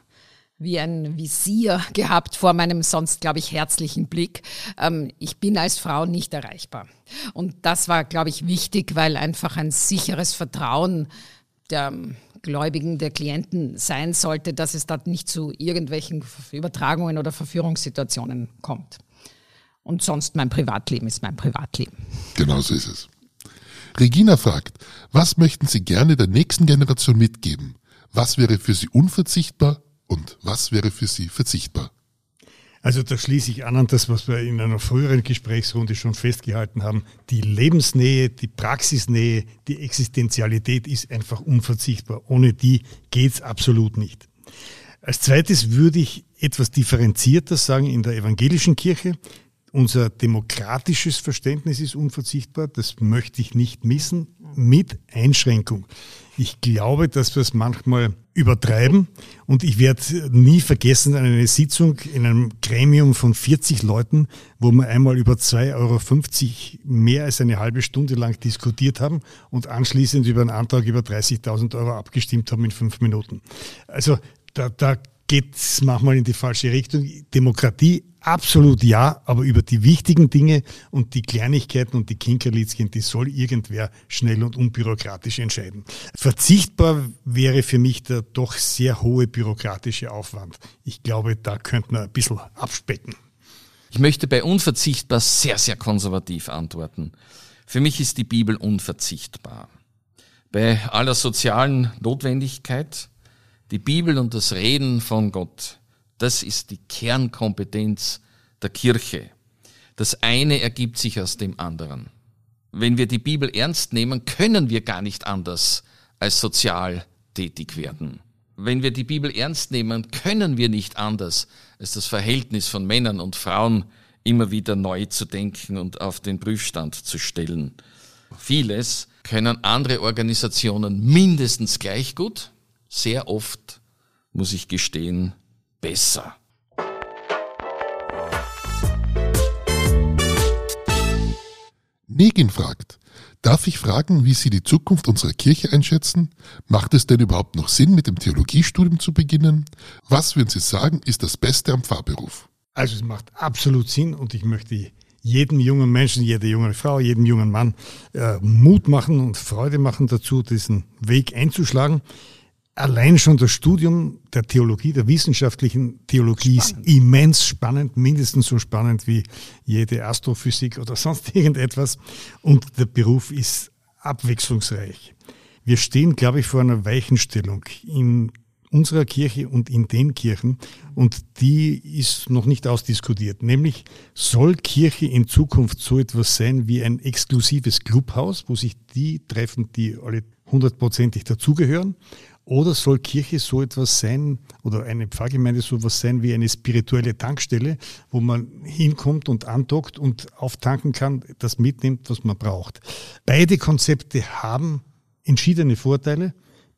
Speaker 3: wie ein Visier gehabt vor meinem sonst, glaube ich, herzlichen Blick. Ähm, ich bin als Frau nicht erreichbar. Und das war, glaube ich, wichtig, weil einfach ein sicheres Vertrauen der Gläubigen, der Klienten sein sollte, dass es dort nicht zu irgendwelchen Übertragungen oder Verführungssituationen kommt. Und sonst mein Privatleben ist mein Privatleben.
Speaker 1: Genau so ist es. Regina fragt, was möchten Sie gerne der nächsten Generation mitgeben? Was wäre für Sie unverzichtbar und was wäre für Sie verzichtbar?
Speaker 2: Also da schließe ich an an das, was wir in einer früheren Gesprächsrunde schon festgehalten haben. Die Lebensnähe, die Praxisnähe, die Existenzialität ist einfach unverzichtbar. Ohne die geht's absolut nicht. Als zweites würde ich etwas differenzierter sagen in der evangelischen Kirche. Unser demokratisches Verständnis ist unverzichtbar. Das möchte ich nicht missen. Mit Einschränkung. Ich glaube, dass wir es manchmal übertreiben. Und ich werde nie vergessen eine Sitzung in einem Gremium von 40 Leuten, wo wir einmal über 2,50 Euro mehr als eine halbe Stunde lang diskutiert haben und anschließend über einen Antrag über 30.000 Euro abgestimmt haben in fünf Minuten. Also da, da geht es manchmal in die falsche Richtung. Demokratie absolut ja, aber über die wichtigen Dinge und die Kleinigkeiten und die Kinkerlitzchen, die soll irgendwer schnell und unbürokratisch entscheiden. Verzichtbar wäre für mich der doch sehr hohe bürokratische Aufwand. Ich glaube, da könnte man ein bisschen abspecken.
Speaker 4: Ich möchte bei unverzichtbar sehr, sehr konservativ antworten. Für mich ist die Bibel unverzichtbar. Bei aller sozialen Notwendigkeit, die Bibel und das Reden von Gott, das ist die Kernkompetenz der Kirche. Das eine ergibt sich aus dem anderen. Wenn wir die Bibel ernst nehmen, können wir gar nicht anders als sozial tätig werden. Wenn wir die Bibel ernst nehmen, können wir nicht anders als das Verhältnis von Männern und Frauen immer wieder neu zu denken und auf den Prüfstand zu stellen. Vieles können andere Organisationen mindestens gleich gut, sehr oft, muss ich gestehen, besser.
Speaker 1: Negin fragt, darf ich fragen, wie Sie die Zukunft unserer Kirche einschätzen? Macht es denn überhaupt noch Sinn, mit dem Theologiestudium zu beginnen? Was würden Sie sagen, ist das Beste am Pfarrberuf?
Speaker 2: Also es macht absolut Sinn und ich möchte jedem jungen Menschen, jeder jungen Frau, jedem jungen Mann äh, Mut machen und Freude machen dazu, diesen Weg einzuschlagen. Allein schon das Studium der Theologie, der wissenschaftlichen Theologie spannend. ist immens spannend, mindestens so spannend wie jede Astrophysik oder sonst irgendetwas. Und der Beruf ist abwechslungsreich. Wir stehen, glaube ich, vor einer Weichenstellung in unserer Kirche und in den Kirchen. Und die ist noch nicht ausdiskutiert. Nämlich soll Kirche in Zukunft so etwas sein wie ein exklusives Clubhaus, wo sich die treffen, die alle hundertprozentig dazugehören? Oder soll Kirche so etwas sein oder eine Pfarrgemeinde so etwas sein wie eine spirituelle Tankstelle, wo man hinkommt und andockt und auftanken kann, das mitnimmt, was man braucht? Beide Konzepte haben entschiedene Vorteile.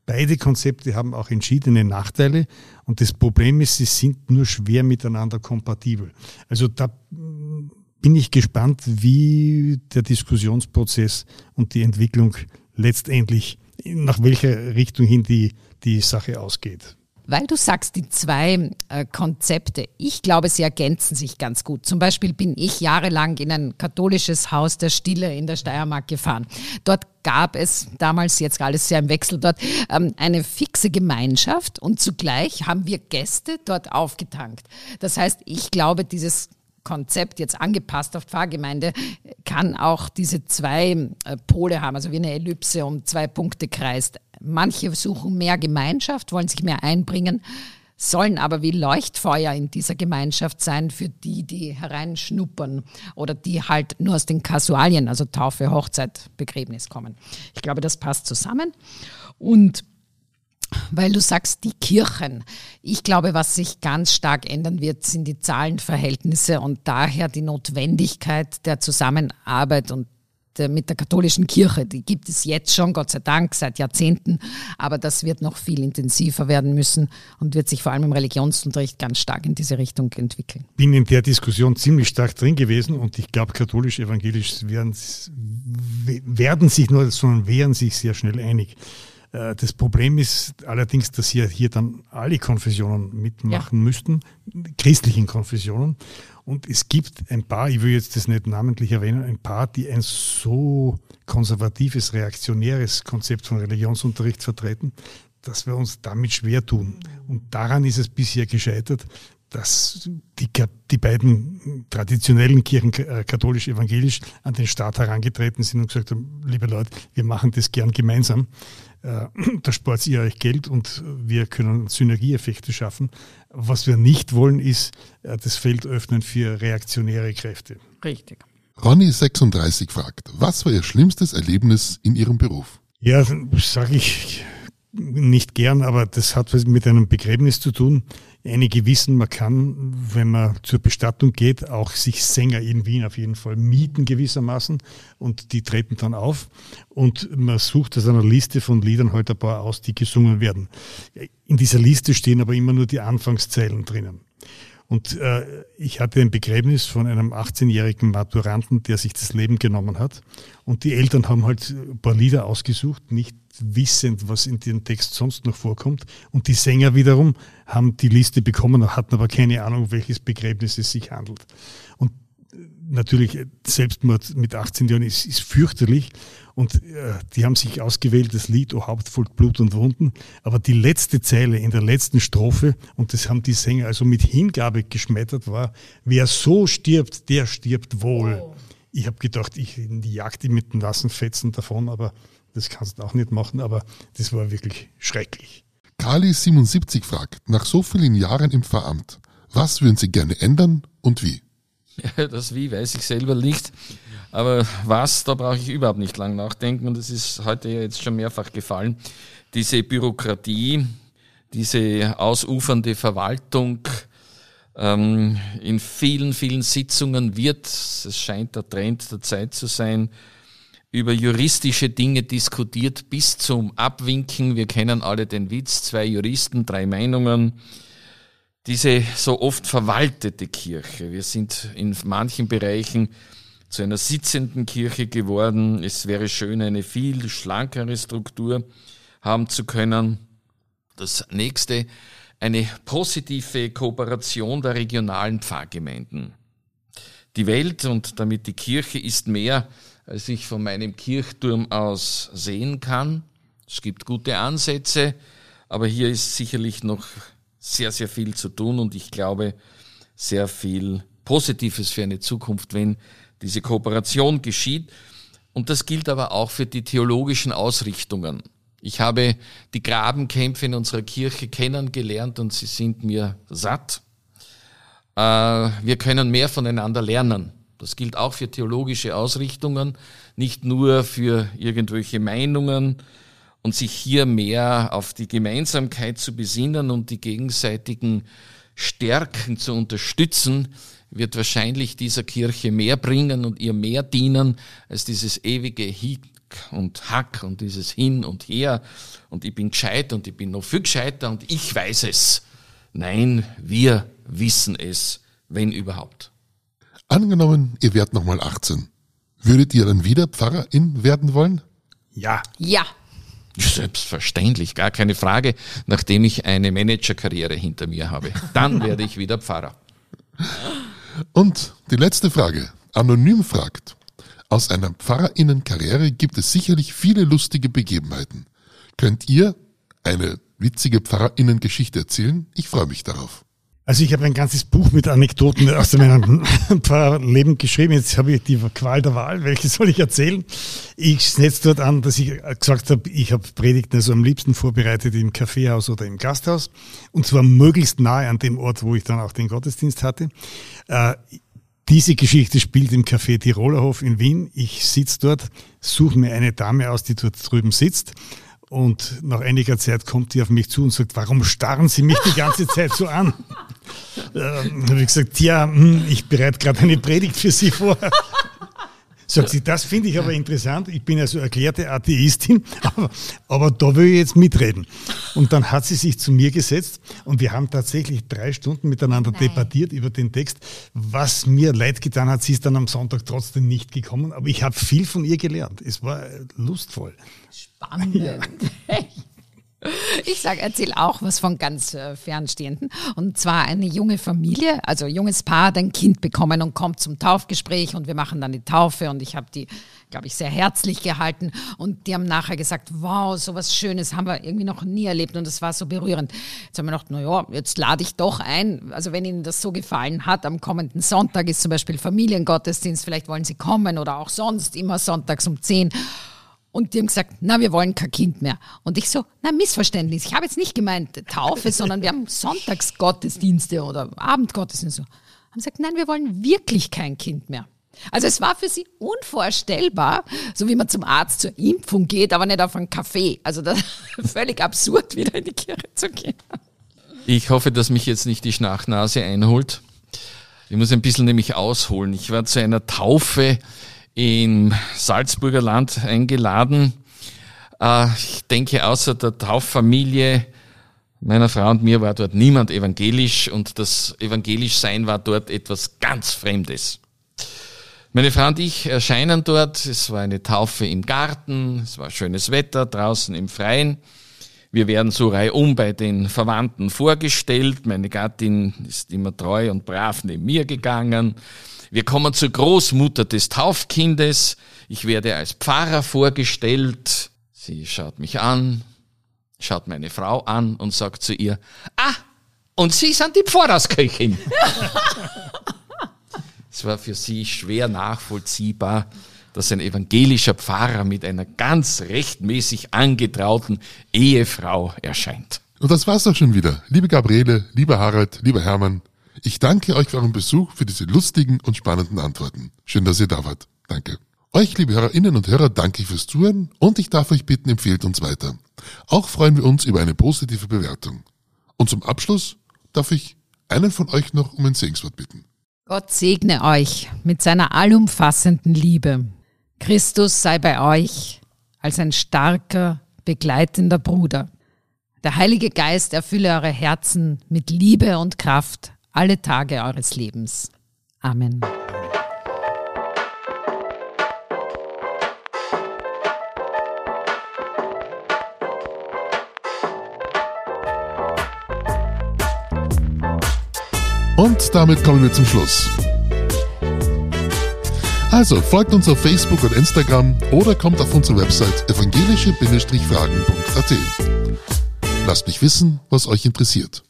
Speaker 2: Beide Konzepte haben auch entschiedene Nachteile und das Problem ist, sie sind nur schwer miteinander kompatibel. Also da bin ich gespannt, wie der Diskussionsprozess und die Entwicklung letztendlich, nach welcher Richtung hin die, die Sache ausgeht.
Speaker 3: Weil du sagst, die zwei äh, Konzepte, ich glaube, sie ergänzen sich ganz gut. Zum Beispiel bin ich jahrelang in ein katholisches Haus der Stille in der Steiermark gefahren. Dort gab es damals, jetzt alles sehr im Wechsel dort, ähm, eine fixe Gemeinschaft und zugleich haben wir Gäste dort aufgetankt. Das heißt, ich glaube, dieses Konzept jetzt angepasst auf Pfarrgemeinde kann auch diese zwei äh, Pole haben, also wie eine Ellipse um zwei Punkte kreist. Manche suchen mehr Gemeinschaft, wollen sich mehr einbringen, sollen aber wie Leuchtfeuer in dieser Gemeinschaft sein für die, die hereinschnuppern oder die halt nur aus den Kasualien, also Taufe, Hochzeit, Begräbnis kommen. Ich glaube, das passt zusammen. Und weil du sagst, die Kirchen. Ich glaube, was sich ganz stark ändern wird, sind die Zahlenverhältnisse und daher die Notwendigkeit der Zusammenarbeit und mit der katholischen Kirche. Die gibt es jetzt schon, Gott sei Dank, seit Jahrzehnten, aber das wird noch viel intensiver werden müssen und wird sich vor allem im Religionsunterricht ganz stark in diese Richtung entwickeln.
Speaker 2: Bin in der Diskussion ziemlich stark drin gewesen und ich glaube, katholisch-evangelisch werden, werden sich nur, sondern wären sich sehr schnell einig. Äh, das Problem ist allerdings, dass hier, hier dann alle Konfessionen mitmachen ja. müssten, christlichen Konfessionen. Und es gibt ein paar, ich will jetzt das nicht namentlich erwähnen, ein paar, die ein so konservatives, reaktionäres Konzept von Religionsunterricht vertreten, dass wir uns damit schwer tun. Und daran ist es bisher gescheitert, dass die, die beiden traditionellen Kirchen, äh, katholisch-evangelisch, an den Staat herangetreten sind und gesagt haben, liebe Leute, wir machen das gern gemeinsam. Äh, da spart ihr euch Geld und wir können Synergieeffekte schaffen. Was wir nicht wollen, ist äh, das Feld öffnen für reaktionäre Kräfte.
Speaker 3: Richtig.
Speaker 1: Ronny 36 fragt, was war Ihr schlimmstes Erlebnis in Ihrem Beruf?
Speaker 2: Ja, sage ich nicht gern, aber das hat mit einem Begräbnis zu tun. Einige wissen, man kann, wenn man zur Bestattung geht, auch sich Sänger in Wien auf jeden Fall mieten gewissermaßen und die treten dann auf und man sucht aus einer Liste von Liedern heute ein paar aus, die gesungen werden. In dieser Liste stehen aber immer nur die Anfangszeilen drinnen. Und äh, ich hatte ein Begräbnis von einem 18-jährigen Maturanten, der sich das Leben genommen hat. Und die Eltern haben halt ein paar Lieder ausgesucht, nicht wissend, was in dem Text sonst noch vorkommt. Und die Sänger wiederum haben die Liste bekommen, hatten aber keine Ahnung, welches Begräbnis es sich handelt. Und äh, natürlich, Selbstmord mit 18 Jahren ist, ist fürchterlich. Und äh, die haben sich ausgewählt, das Lied O Hauptvolk Blut und Wunden. Aber die letzte Zeile in der letzten Strophe, und das haben die Sänger also mit Hingabe geschmettert, war, wer so stirbt, der stirbt wohl. Oh. Ich habe gedacht, ich jag die mit den nassen Fetzen davon, aber das kannst du auch nicht machen, aber das war wirklich schrecklich.
Speaker 1: Kali77 fragt, nach so vielen Jahren im Pfarramt, was würden Sie gerne ändern und wie?
Speaker 4: Ja, das Wie weiß ich selber nicht. Aber was, da brauche ich überhaupt nicht lang nachdenken und es ist heute ja jetzt schon mehrfach gefallen. Diese Bürokratie, diese ausufernde Verwaltung, Ähm, in vielen, vielen Sitzungen wird, es scheint der Trend der Zeit zu sein, über juristische Dinge diskutiert bis zum Abwinken. Wir kennen alle den Witz, zwei Juristen, drei Meinungen. Diese so oft verwaltete Kirche. Wir sind in manchen Bereichen zu einer sitzenden Kirche geworden. Es wäre schön, eine viel schlankere Struktur haben zu können. Das nächste, eine positive Kooperation der regionalen Pfarrgemeinden. Die Welt und damit die Kirche ist mehr als ich von meinem Kirchturm aus sehen kann. Es gibt gute Ansätze, aber hier ist sicherlich noch sehr, sehr viel zu tun und ich glaube sehr viel Positives für eine Zukunft, wenn diese Kooperation geschieht. Und das gilt aber auch für die theologischen Ausrichtungen. Ich habe die Grabenkämpfe in unserer Kirche kennengelernt und sie sind mir satt. Äh, wir können mehr voneinander lernen. Das gilt auch für theologische Ausrichtungen, nicht nur für irgendwelche Meinungen und sich hier mehr auf die Gemeinsamkeit zu besinnen und die gegenseitigen Stärken zu unterstützen, wird wahrscheinlich dieser Kirche mehr bringen und ihr mehr dienen als dieses ewige Hick und Hack und dieses Hin und Her und ich bin gescheit und ich bin noch viel gescheiter und ich weiß es. Nein, wir wissen es, wenn überhaupt.
Speaker 1: Angenommen, ihr werdet nochmal 18. Würdet ihr dann wieder Pfarrerin werden wollen?
Speaker 2: Ja.
Speaker 3: Ja.
Speaker 4: Selbstverständlich, gar keine Frage, nachdem ich eine Managerkarriere hinter mir habe. Dann werde ich wieder Pfarrer.
Speaker 1: Und die letzte Frage. Anonym fragt. Aus einer Pfarrerinnenkarriere gibt es sicherlich viele lustige Begebenheiten. Könnt ihr eine witzige Pfarrerinnengeschichte erzählen? Ich freue mich darauf.
Speaker 2: Also ich habe ein ganzes Buch mit Anekdoten aus meinem Leben geschrieben. Jetzt habe ich die Qual der Wahl. Welche soll ich erzählen? Ich setze dort an, dass ich gesagt habe, ich habe Predigten also am liebsten vorbereitet im Kaffeehaus oder im Gasthaus. Und zwar möglichst nahe an dem Ort, wo ich dann auch den Gottesdienst hatte. Äh, diese Geschichte spielt im Café Tirolerhof in Wien. Ich sitze dort, suche mir eine Dame aus, die dort drüben sitzt und nach einiger Zeit kommt die auf mich zu und sagt, warum starren Sie mich die ganze Zeit so an? Ähm, habe ich gesagt, ja, hm, ich bereite gerade eine Predigt für Sie vor. Sagt sie, das finde ich aber interessant. Ich bin also erklärte Atheistin, aber, aber da will ich jetzt mitreden. Und dann hat sie sich zu mir gesetzt und wir haben tatsächlich drei Stunden miteinander Nein. debattiert über den Text. Was mir leid getan hat, sie ist dann am Sonntag trotzdem nicht gekommen, aber ich habe viel von ihr gelernt. Es war lustvoll.
Speaker 3: Spannend. Ja. Ich sage, erzähl auch was von ganz äh, Fernstehenden. Und zwar eine junge Familie, also junges Paar, hat ein Kind bekommen und kommt zum Taufgespräch und wir machen dann die Taufe und ich habe die, glaube ich, sehr herzlich gehalten und die haben nachher gesagt, wow, so was Schönes haben wir irgendwie noch nie erlebt und das war so berührend. Jetzt haben wir gedacht, na ja, jetzt lade ich doch ein. Also wenn Ihnen das so gefallen hat, am kommenden Sonntag ist zum Beispiel Familiengottesdienst, vielleicht wollen Sie kommen oder auch sonst immer sonntags um 10 und die haben gesagt, na, wir wollen kein Kind mehr. Und ich so, na, Missverständnis. Ich habe jetzt nicht gemeint Taufe, sondern wir haben Sonntagsgottesdienste oder Abendgottesdienste. Haben gesagt, nein, wir wollen wirklich kein Kind mehr. Also es war für sie unvorstellbar, so wie man zum Arzt zur Impfung geht, aber nicht auf einen Kaffee. Also das völlig absurd, wieder in die Kirche zu gehen.
Speaker 4: Ich hoffe, dass mich jetzt nicht die Schnachnase einholt. Ich muss ein bisschen nämlich ausholen. Ich war zu einer Taufe im Salzburger Land eingeladen. Äh, ich denke, außer der Tauffamilie meiner Frau und mir war dort niemand evangelisch und das evangelisch Sein war dort etwas ganz Fremdes. Meine Frau und ich erscheinen dort. Es war eine Taufe im Garten. Es war schönes Wetter draußen im Freien. Wir werden so reihum bei den Verwandten vorgestellt. Meine Gattin ist immer treu und brav neben mir gegangen. Wir kommen zur Großmutter des Taufkindes. Ich werde als Pfarrer vorgestellt. Sie schaut mich an, schaut meine Frau an und sagt zu ihr, ah, und Sie sind die Pfarrersköchin. es war für sie schwer nachvollziehbar, dass ein evangelischer Pfarrer mit einer ganz rechtmäßig angetrauten Ehefrau erscheint.
Speaker 1: Und das war's doch schon wieder. Liebe Gabriele, lieber Harald, lieber Hermann, ich danke euch für euren Besuch, für diese lustigen und spannenden Antworten. Schön, dass ihr da wart. Danke. Euch, liebe Hörerinnen und Hörer, danke ich fürs Zuhören und ich darf euch bitten, empfehlt uns weiter. Auch freuen wir uns über eine positive Bewertung. Und zum Abschluss darf ich einen von euch noch um ein Segenswort bitten.
Speaker 3: Gott segne euch mit seiner allumfassenden Liebe. Christus sei bei euch als ein starker, begleitender Bruder. Der Heilige Geist erfülle eure Herzen mit Liebe und Kraft alle Tage eures Lebens. Amen.
Speaker 1: Und damit kommen wir zum Schluss. Also folgt uns auf Facebook und Instagram oder kommt auf unsere Website evangelische-fragen.at. Lasst mich wissen, was euch interessiert.